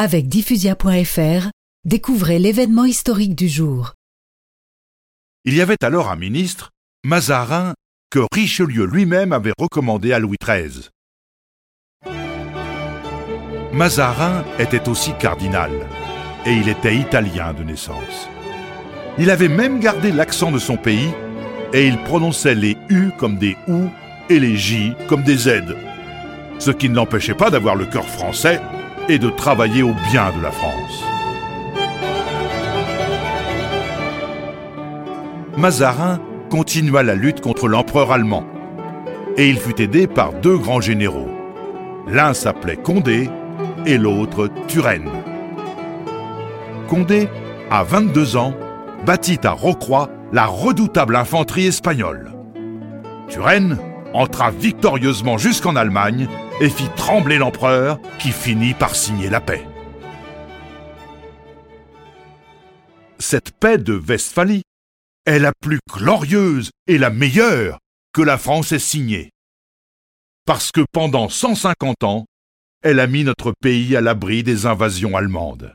Avec diffusia.fr, découvrez l'événement historique du jour. Il y avait alors un ministre, Mazarin, que Richelieu lui-même avait recommandé à Louis XIII. Mazarin était aussi cardinal, et il était italien de naissance. Il avait même gardé l'accent de son pays, et il prononçait les U comme des OU et les J comme des Z, ce qui ne l'empêchait pas d'avoir le cœur français et de travailler au bien de la France. Mazarin continua la lutte contre l'empereur allemand, et il fut aidé par deux grands généraux. L'un s'appelait Condé et l'autre Turenne. Condé, à 22 ans, bâtit à Rocroi la redoutable infanterie espagnole. Turenne entra victorieusement jusqu'en Allemagne et fit trembler l'empereur qui finit par signer la paix. Cette paix de Westphalie est la plus glorieuse et la meilleure que la France ait signée. Parce que pendant 150 ans, elle a mis notre pays à l'abri des invasions allemandes.